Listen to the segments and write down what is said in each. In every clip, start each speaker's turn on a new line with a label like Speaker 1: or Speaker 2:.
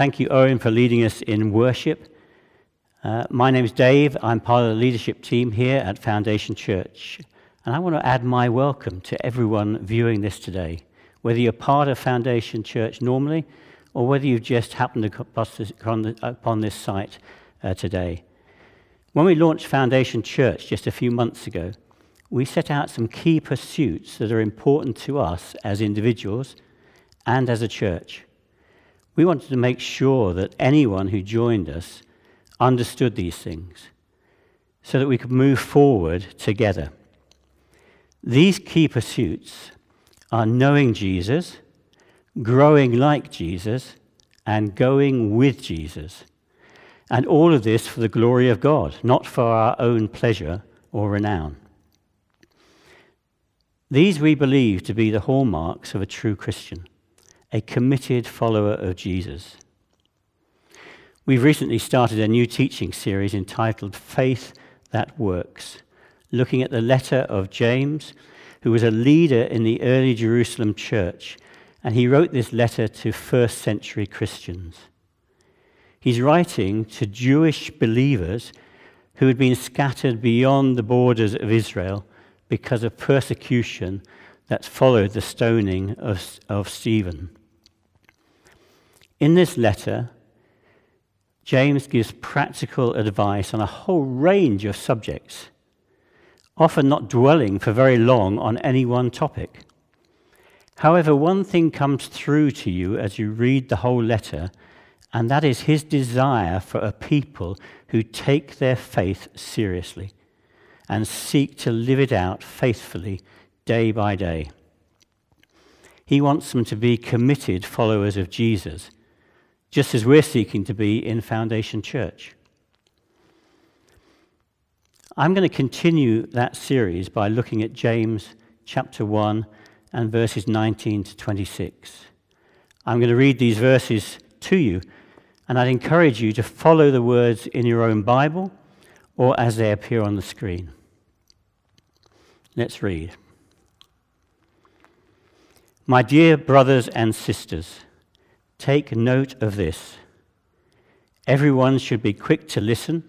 Speaker 1: Thank you, Owen, for leading us in worship. Uh, my is Dave. I'm part of the leadership team here at Foundation Church. And I want to add my welcome to everyone viewing this today, whether you're part of Foundation Church normally or whether you've just happened to come upon this site uh, today. When we launched Foundation Church just a few months ago, we set out some key pursuits that are important to us as individuals and as a church. We wanted to make sure that anyone who joined us understood these things so that we could move forward together. These key pursuits are knowing Jesus, growing like Jesus, and going with Jesus. And all of this for the glory of God, not for our own pleasure or renown. These we believe to be the hallmarks of a true Christian, a committed follower of Jesus. We've recently started a new teaching series entitled Faith That Works, looking at the letter of James, who was a leader in the early Jerusalem church, and he wrote this letter to first century Christians. He's writing to Jewish believers who had been scattered beyond the borders of Israel because of persecution that followed the stoning of, of Stephen. In this letter, James gives practical advice on a whole range of subjects, often not dwelling for very long on any one topic. However, one thing comes through to you as you read the whole letter, and that is his desire for a people who take their faith seriously and seek to live it out faithfully day by day. He wants them to be committed followers of Jesus, just as we're seeking to be in Foundation Church. I'm going to continue that series by looking at James chapter 1 and verses 19 to 26. I'm going to read these verses to you, and I'd encourage you to follow the words in your own Bible or as they appear on the screen. Let's read. My dear brothers and sisters, take note of this. Everyone should be quick to listen,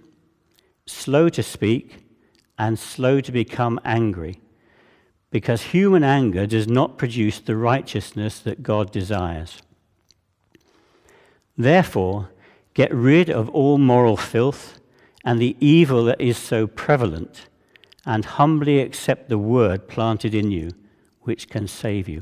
Speaker 1: slow to speak, and slow to become angry, because human anger does not produce the righteousness that God desires. Therefore, get rid of all moral filth and the evil that is so prevalent and humbly accept the word planted in you, which can save you.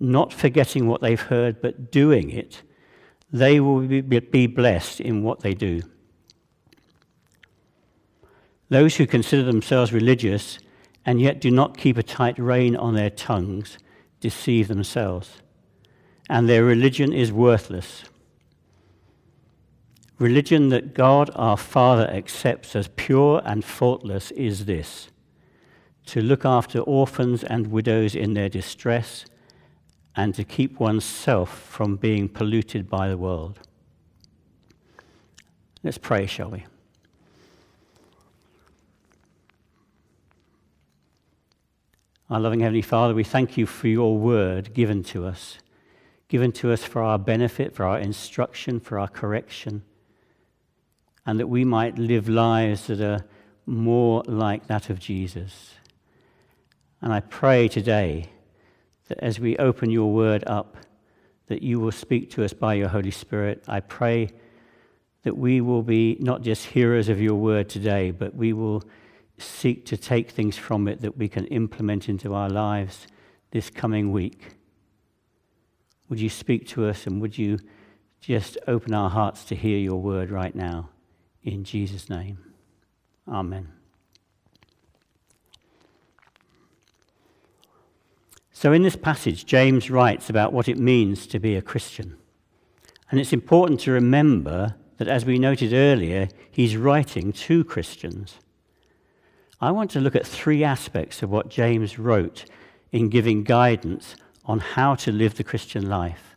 Speaker 1: not forgetting what they've heard, but doing it, they will be blessed in what they do. Those who consider themselves religious and yet do not keep a tight rein on their tongues deceive themselves, and their religion is worthless. Religion that God our Father accepts as pure and faultless is this to look after orphans and widows in their distress and to keep oneself from being polluted by the world. Let's pray, shall we? Our loving Heavenly Father, we thank you for your word given to us, given to us for our benefit, for our instruction, for our correction and that we might live lives that are more like that of Jesus. And I pray today that as we open your word up, that you will speak to us by your Holy Spirit. I pray that we will be not just hearers of your word today, but we will seek to take things from it that we can implement into our lives this coming week. Would you speak to us and would you just open our hearts to hear your word right now? In Jesus' name, Amen. So, in this passage, James writes about what it means to be a Christian. And it's important to remember that, as we noted earlier, he's writing to Christians. I want to look at three aspects of what James wrote in giving guidance on how to live the Christian life.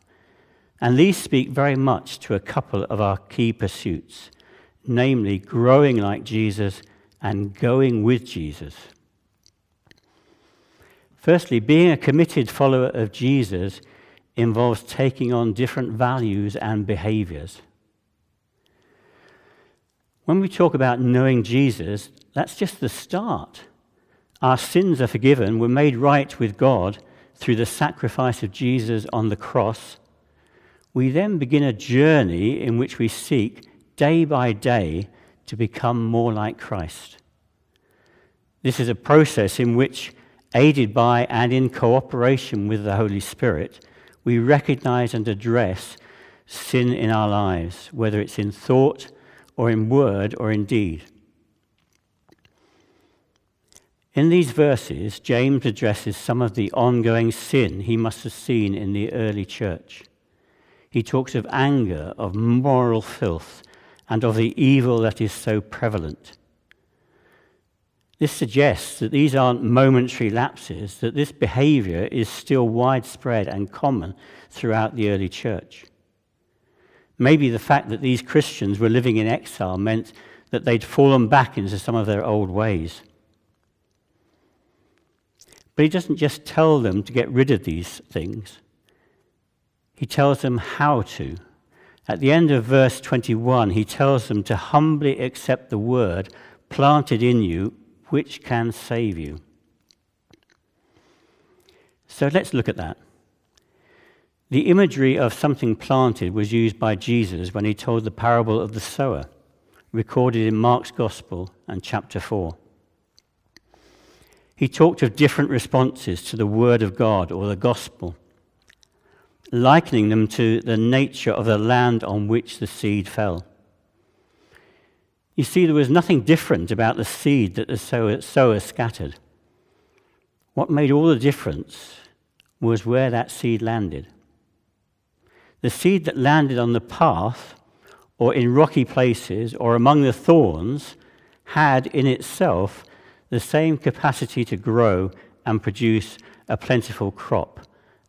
Speaker 1: And these speak very much to a couple of our key pursuits, namely growing like Jesus and going with Jesus. Firstly, being a committed follower of Jesus involves taking on different values and behaviors. When we talk about knowing Jesus, that's just the start. Our sins are forgiven, we're made right with God through the sacrifice of Jesus on the cross. We then begin a journey in which we seek day by day to become more like Christ. This is a process in which aided by and in cooperation with the Holy Spirit, we recognize and address sin in our lives, whether it's in thought or in word or in deed. In these verses, James addresses some of the ongoing sin he must have seen in the early church. He talks of anger, of moral filth, and of the evil that is so prevalent. This suggests that these aren't momentary lapses, that this behavior is still widespread and common throughout the early church. Maybe the fact that these Christians were living in exile meant that they'd fallen back into some of their old ways. But he doesn't just tell them to get rid of these things, he tells them how to. At the end of verse 21, he tells them to humbly accept the word planted in you which can save you. So let's look at that. The imagery of something planted was used by Jesus when he told the parable of the sower, recorded in Mark's Gospel and chapter 4. He talked of different responses to the Word of God or the Gospel, likening them to the nature of the land on which the seed fell. You see, there was nothing different about the seed that the sower, scattered. What made all the difference was where that seed landed. The seed that landed on the path, or in rocky places, or among the thorns, had in itself the same capacity to grow and produce a plentiful crop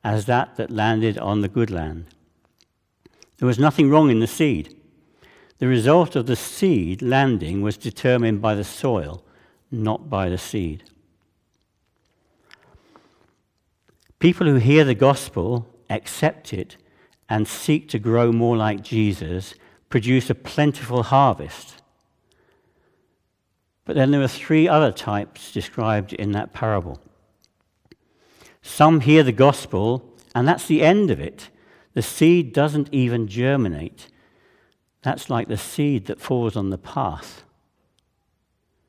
Speaker 1: as that that landed on the good land. There was nothing wrong in the seed. The result of the seed landing was determined by the soil, not by the seed. People who hear the gospel, accept it, and seek to grow more like Jesus produce a plentiful harvest. But then there are three other types described in that parable. Some hear the gospel, and that's the end of it. The seed doesn't even germinate. That's like the seed that falls on the path.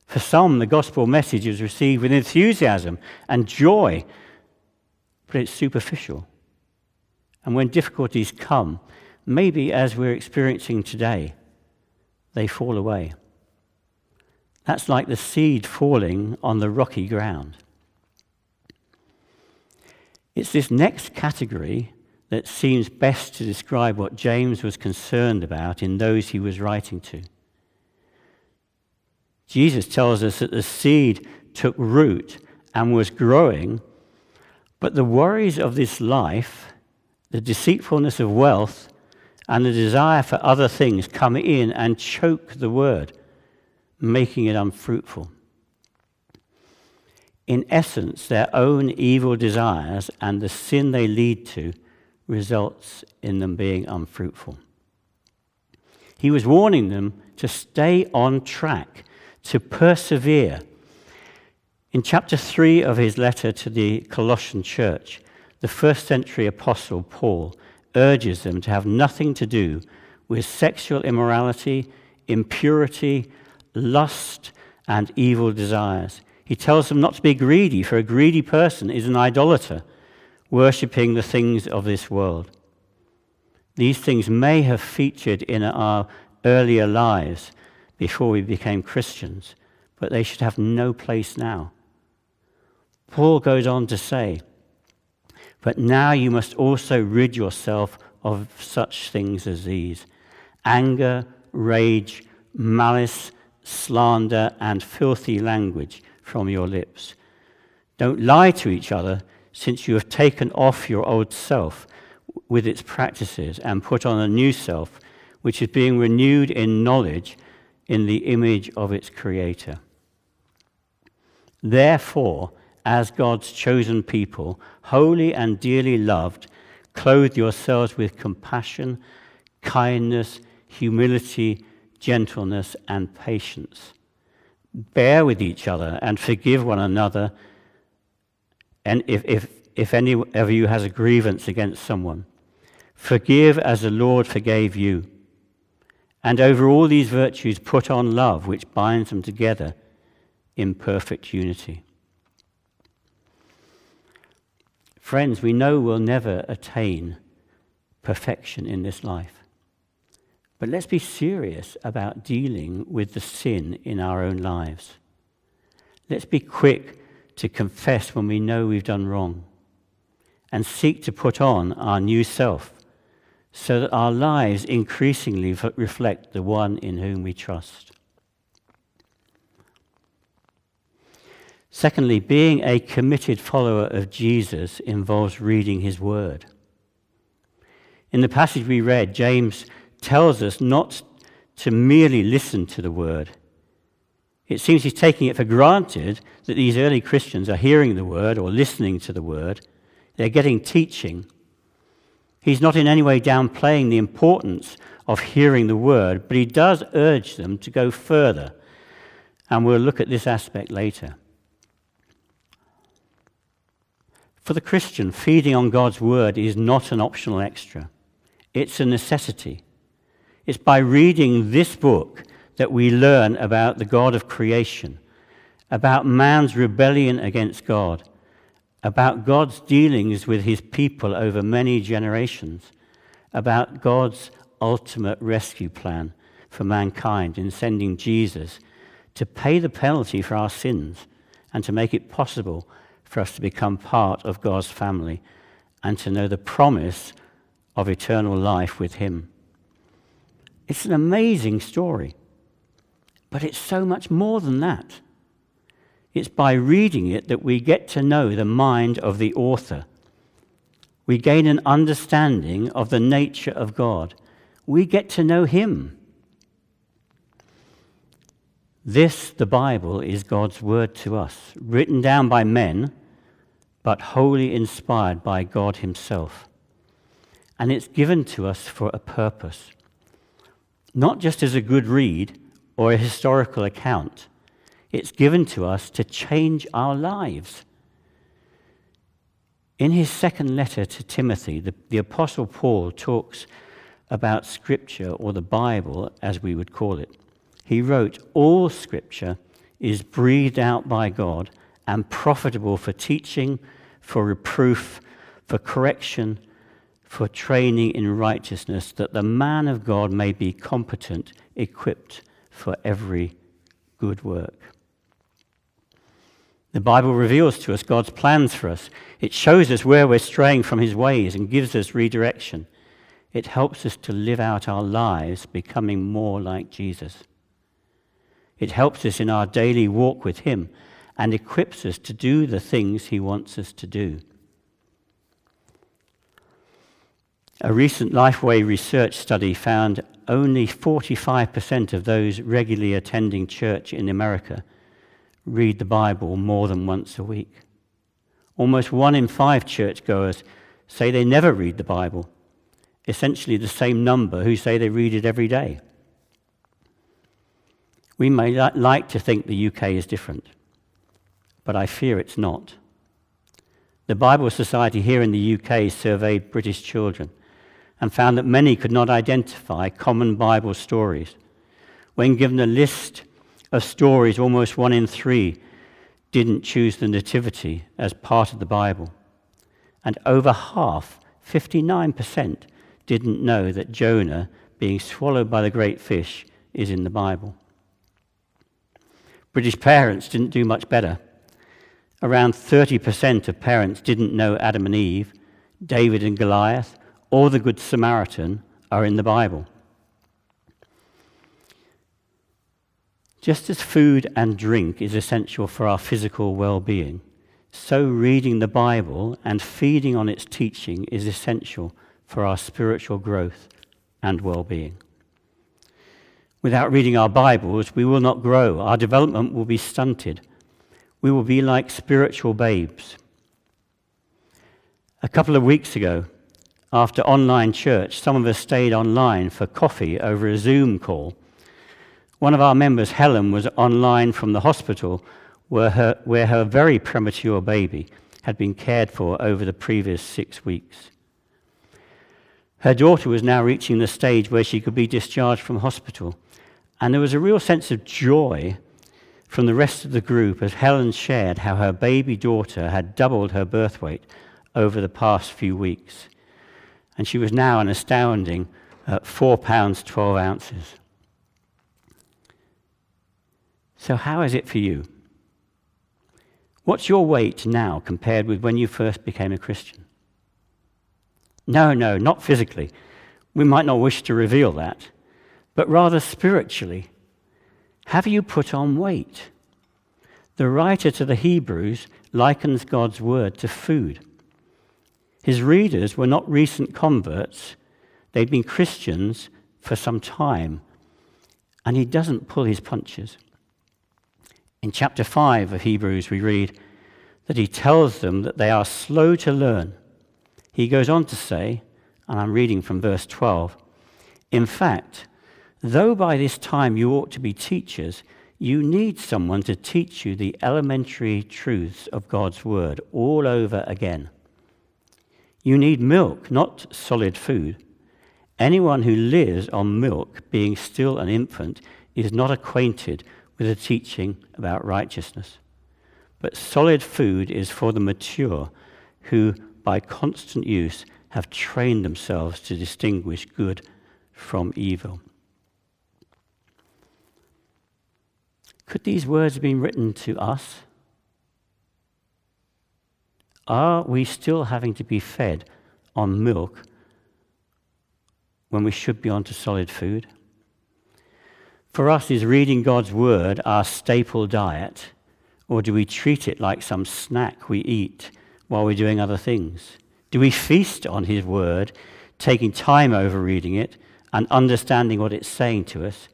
Speaker 1: For some, the gospel message is received with enthusiasm and joy, but it's superficial. And when difficulties come, maybe as we're experiencing today, they fall away. That's like the seed falling on the rocky ground. It's this next category that seems best to describe what James was concerned about in those he was writing to. Jesus tells us that the seed took root and was growing, but the worries of this life, the deceitfulness of wealth, and the desire for other things come in and choke the word, making it unfruitful. In essence, their own evil desires and the sin they lead to results in them being unfruitful. He was warning them to stay on track, to persevere. In chapter 3 of his letter to the Colossian church, the first century apostle Paul urges them to have nothing to do with sexual immorality, impurity, lust, and evil desires. He tells them not to be greedy, for a greedy person is an idolater worshipping the things of this world. These things may have featured in our earlier lives before we became Christians, but they should have no place now. Paul goes on to say, But now you must also rid yourself of such things as these anger, rage, malice, slander, and filthy language from your lips. Don't lie to each other, since you have taken off your old self with its practices and put on a new self, which is being renewed in knowledge in the image of its Creator. Therefore, as God's chosen people, holy and dearly loved, clothe yourselves with compassion, kindness, humility, gentleness, and patience. Bear with each other and forgive one another. And if, if, if any of you has a grievance against someone, forgive as the Lord forgave you. And over all these virtues, put on love, which binds them together in perfect unity. Friends, we know we'll never attain perfection in this life. But let's be serious about dealing with the sin in our own lives. Let's be quick to confess when we know we've done wrong and seek to put on our new self so that our lives increasingly reflect the one in whom we trust. Secondly, being a committed follower of Jesus involves reading his word. In the passage we read, James tells us not to merely listen to the word. It seems he's taking it for granted that these early Christians are hearing the word or listening to the word. They're getting teaching. He's not in any way downplaying the importance of hearing the word, but he does urge them to go further. And we'll look at this aspect later. For the Christian, feeding on God's word is not an optional extra, it's a necessity. It's by reading this book that we learn about the God of creation, about man's rebellion against God, about God's dealings with his people over many generations, about God's ultimate rescue plan for mankind in sending Jesus to pay the penalty for our sins and to make it possible for us to become part of God's family and to know the promise of eternal life with Him. It's an amazing story, but it's so much more than that. It's by reading it that we get to know the mind of the author. We gain an understanding of the nature of God. We get to know Him. This, the Bible, is God's word to us, written down by men but wholly inspired by God Himself. And it's given to us for a purpose, not just as a good read or a historical account. It's given to us to change our lives. In his second letter to Timothy, the, the Apostle Paul talks about Scripture, or the Bible as we would call it. He wrote, All Scripture is breathed out by God and profitable for teaching, for reproof, for correction, for training in righteousness, that the man of God may be competent, equipped for every good work. The Bible reveals to us God's plans for us. It shows us where we're straying from his ways and gives us redirection. It helps us to live out our lives becoming more like Jesus. It helps us in our daily walk with him and equips us to do the things he wants us to do. A recent Lifeway research study found only 45% of those regularly attending church in America read the Bible more than once a week. Almost one in five churchgoers say they never read the Bible, essentially the same number who say they read it every day. We may like to think the UK is different but I fear it's not. The Bible Society here in the UK surveyed British children and found that many could not identify common Bible stories. When given a list of stories, almost one in three didn't choose the Nativity as part of the Bible. And over half, 59%, didn't know that Jonah being swallowed by the great fish is in the Bible. British parents didn't do much better around 30% of parents didn't know Adam and Eve, David and Goliath, or the Good Samaritan are in the Bible. Just as food and drink is essential for our physical well being, so reading the Bible and feeding on its teaching is essential for our spiritual growth and well being. Without reading our Bibles, we will not grow. Our development will be stunted. We will be like spiritual babes. A couple of weeks ago, after online church, some of us stayed online for coffee over a Zoom call one of our members, Helen, was online from the hospital where her, where her very premature baby had been cared for over the previous six weeks. Her daughter was now reaching the stage where she could be discharged from hospital, and there was a real sense of joy from the rest of the group as Helen shared how her baby daughter had doubled her birth weight over the past few weeks, and she was now an astounding uh, 4 pounds 12 ounces. So, how is it for you? What's your weight now compared with when you first became a Christian? No, no, not physically. We might not wish to reveal that, but rather spiritually. Have you put on weight? The writer to the Hebrews likens God's word to food. His readers were not recent converts, they'd been Christians for some time, and he doesn't pull his punches. In chapter 5 of Hebrews, we read that he tells them that they are slow to learn. He goes on to say, and I'm reading from verse 12 In fact, though by this time you ought to be teachers, you need someone to teach you the elementary truths of God's word all over again. You need milk, not solid food. Anyone who lives on milk, being still an infant, is not acquainted with the teaching about righteousness. But solid food is for the mature who, by constant use, have trained themselves to distinguish good from evil. Could these words have been written to us? Are we still having to be fed on milk when we should be onto solid food? For us, is reading God's Word our staple diet, or do we treat it like some snack we eat while we're doing other things? Do we feast on His Word, taking time over reading it and understanding what it's saying to us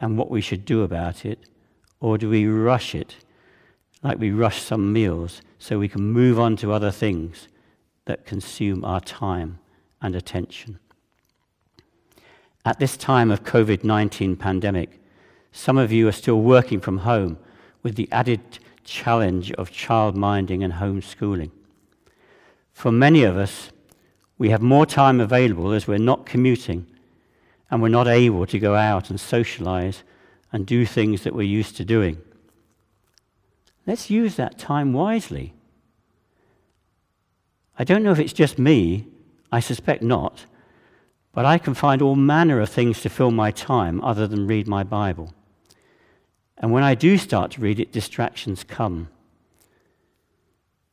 Speaker 1: and what we should do about it? Or do we rush it like we rush some meals so we can move on to other things that consume our time and attention? At this time of COVID 19 pandemic, some of you are still working from home with the added challenge of child minding and homeschooling. For many of us, we have more time available as we're not commuting and we're not able to go out and socialize and do things that we're used to doing. Let's use that time wisely. I don't know if it's just me, I suspect not, but I can find all manner of things to fill my time other than read my Bible. And when I do start to read it, distractions come.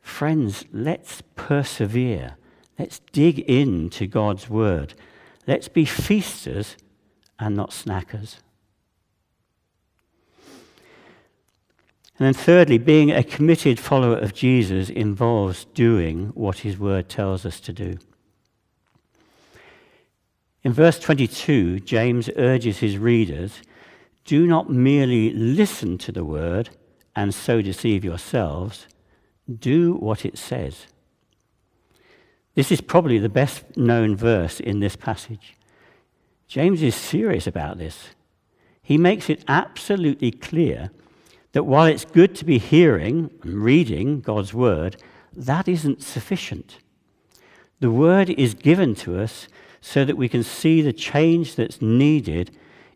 Speaker 1: Friends, let's persevere. Let's dig into God's word. Let's be feasters and not snackers. And then, thirdly, being a committed follower of Jesus involves doing what his word tells us to do. In verse 22, James urges his readers do not merely listen to the word and so deceive yourselves, do what it says. This is probably the best known verse in this passage. James is serious about this. He makes it absolutely clear that while it's good to be hearing and reading God's word, that isn't sufficient. The word is given to us so that we can see the change that's needed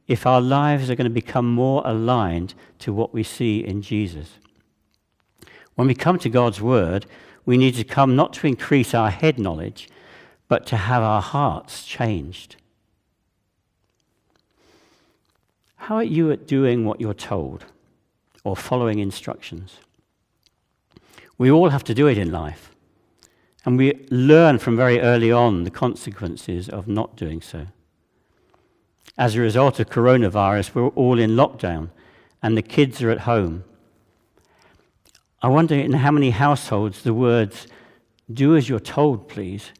Speaker 1: if our lives are going to become more aligned to what we see in Jesus. When we come to God's Word, we need to come not to increase our head knowledge, but to have our hearts changed. How are you at doing what you're told or following instructions? We all have to do it in life. And we learn from very early on the consequences of not doing so. As a result of coronavirus, we're all in lockdown and the kids are at home. I wonder in how many households the words, do as you're told, please,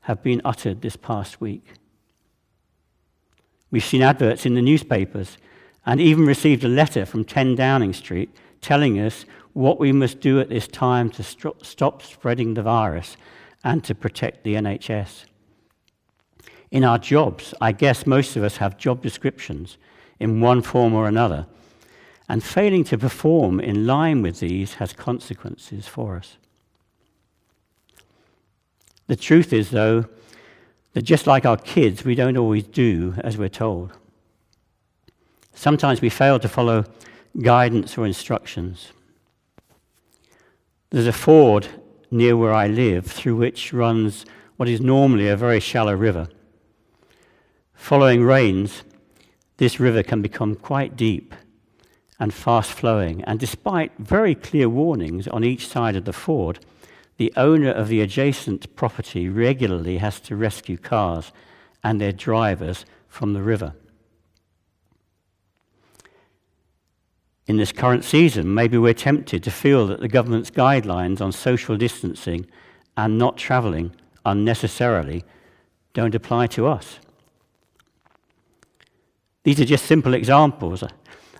Speaker 1: have been uttered this past week. We've seen adverts in the newspapers and even received a letter from 10 Downing Street telling us what we must do at this time to st- stop spreading the virus and to protect the NHS. In our jobs, I guess most of us have job descriptions in one form or another, and failing to perform in line with these has consequences for us. The truth is, though, that just like our kids, we don't always do as we're told. Sometimes we fail to follow guidance or instructions. There's a ford near where I live through which runs what is normally a very shallow river. Following rains, this river can become quite deep and fast flowing, and despite very clear warnings on each side of the ford, the owner of the adjacent property regularly has to rescue cars and their drivers from the river. In this current season, maybe we're tempted to feel that the government's guidelines on social distancing and not travelling unnecessarily don't apply to us. These are just simple examples.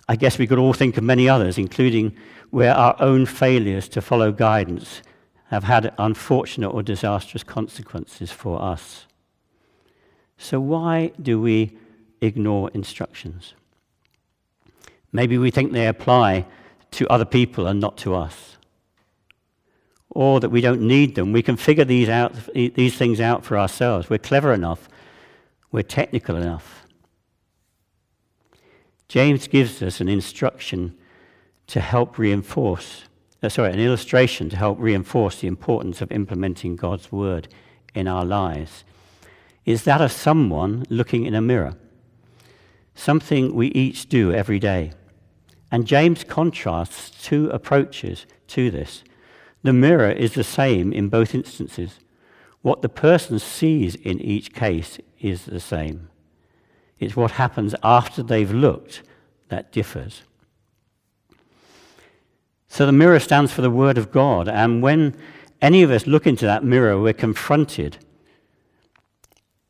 Speaker 1: I guess we could all think of many others, including where our own failures to follow guidance have had unfortunate or disastrous consequences for us. So, why do we ignore instructions? Maybe we think they apply to other people and not to us. Or that we don't need them. We can figure these, out, these things out for ourselves. We're clever enough. We're technical enough. James gives us an instruction to help reinforce, uh, sorry, an illustration to help reinforce the importance of implementing God's word in our lives. Is that of someone looking in a mirror? Something we each do every day. And James contrasts two approaches to this. The mirror is the same in both instances. What the person sees in each case is the same. It's what happens after they've looked that differs. So the mirror stands for the Word of God, and when any of us look into that mirror, we're confronted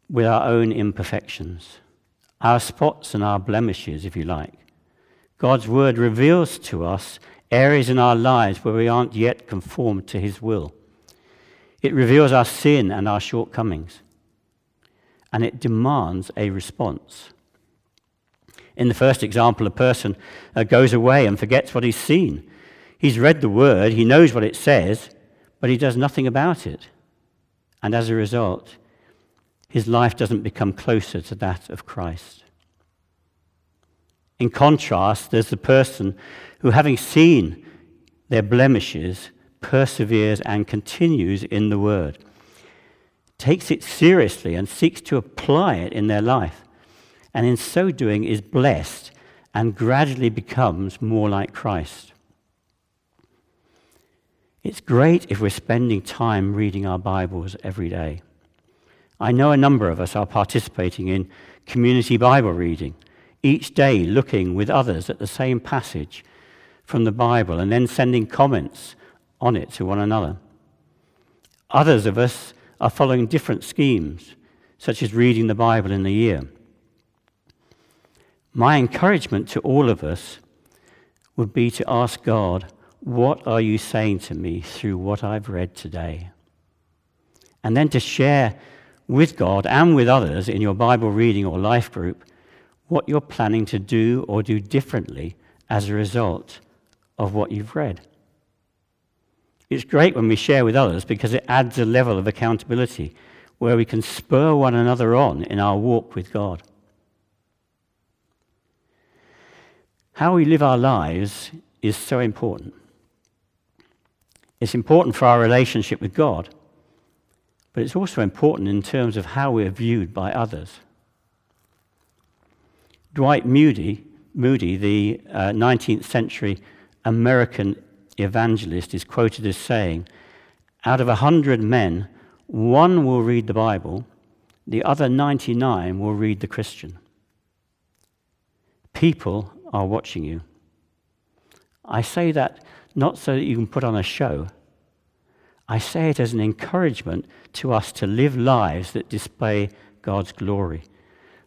Speaker 1: with our own imperfections, our spots and our blemishes, if you like. God's word reveals to us areas in our lives where we aren't yet conformed to his will. It reveals our sin and our shortcomings. And it demands a response. In the first example, a person uh, goes away and forgets what he's seen. He's read the word, he knows what it says, but he does nothing about it. And as a result, his life doesn't become closer to that of Christ. In contrast, there's the person who, having seen their blemishes, perseveres and continues in the word, takes it seriously and seeks to apply it in their life, and in so doing is blessed and gradually becomes more like Christ. It's great if we're spending time reading our Bibles every day. I know a number of us are participating in community Bible reading each day looking with others at the same passage from the Bible and then sending comments on it to one another. Others of us are following different schemes, such as reading the Bible in the year. My encouragement to all of us would be to ask God, What are you saying to me through what I've read today? And then to share with God and with others in your Bible reading or life group what you're planning to do or do differently as a result of what you've read. It's great when we share with others because it adds a level of accountability where we can spur one another on in our walk with God. How we live our lives is so important. It's important for our relationship with God, but it's also important in terms of how we're viewed by others. Dwight Moody, Moody the uh, 19th century American evangelist, is quoted as saying, out of a hundred men, one will read the Bible, the other 99 will read the Christian. People are watching you. I say that not so that you can put on a show. I say it as an encouragement to us to live lives that display God's glory,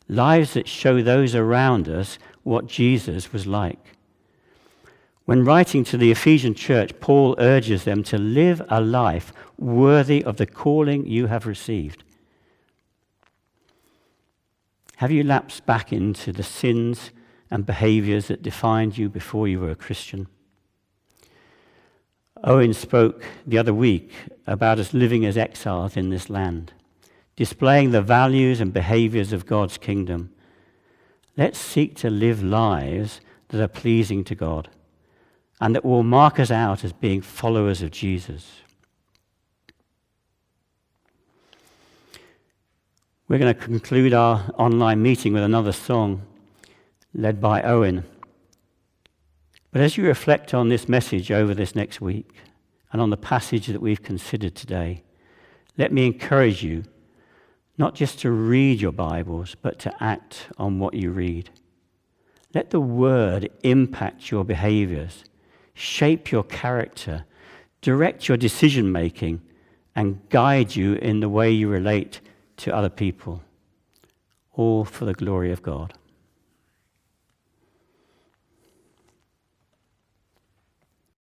Speaker 1: lives that show those around us what Jesus was like. When writing to the Ephesian church, Paul urges them to live a life worthy of the calling you have received. Have you lapsed back into the sins and behaviors that defined you before you were a Christian? Owen spoke the other week about us living as exiles in this land, displaying the values and behaviors of God's kingdom. Let's seek to live lives that are pleasing to God and that will mark us out as being followers of Jesus. We're going to conclude our online meeting with another song led by Owen. But as you reflect on this message over this next week and on the passage that we've considered today, let me encourage you not just to read your Bibles, but to act on what you read. Let the Word impact your behaviors shape your character, direct your decision making, and guide you in the way you relate to other people, all for the glory of God.